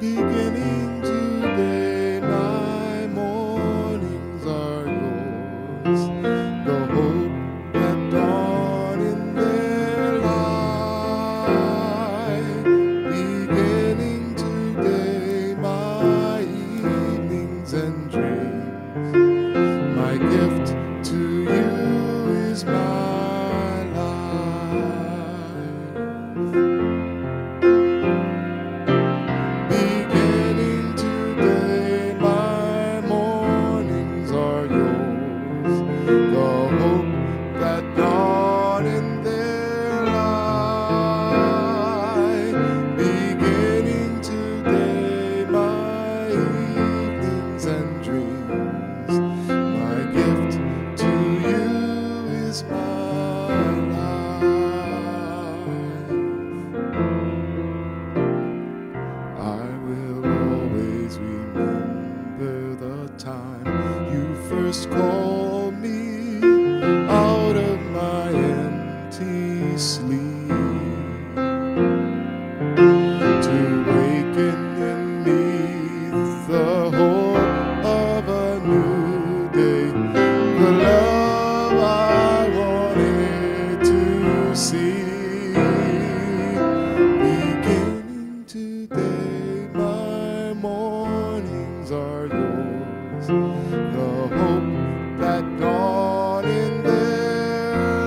Beginning today, my mornings are yours. The hope and dawn in their light. Beginning today, my evenings and dreams. My gift to you is my life. oh that dawned in their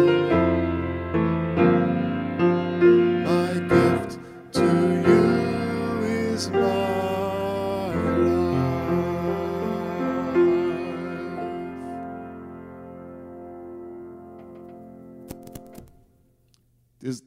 is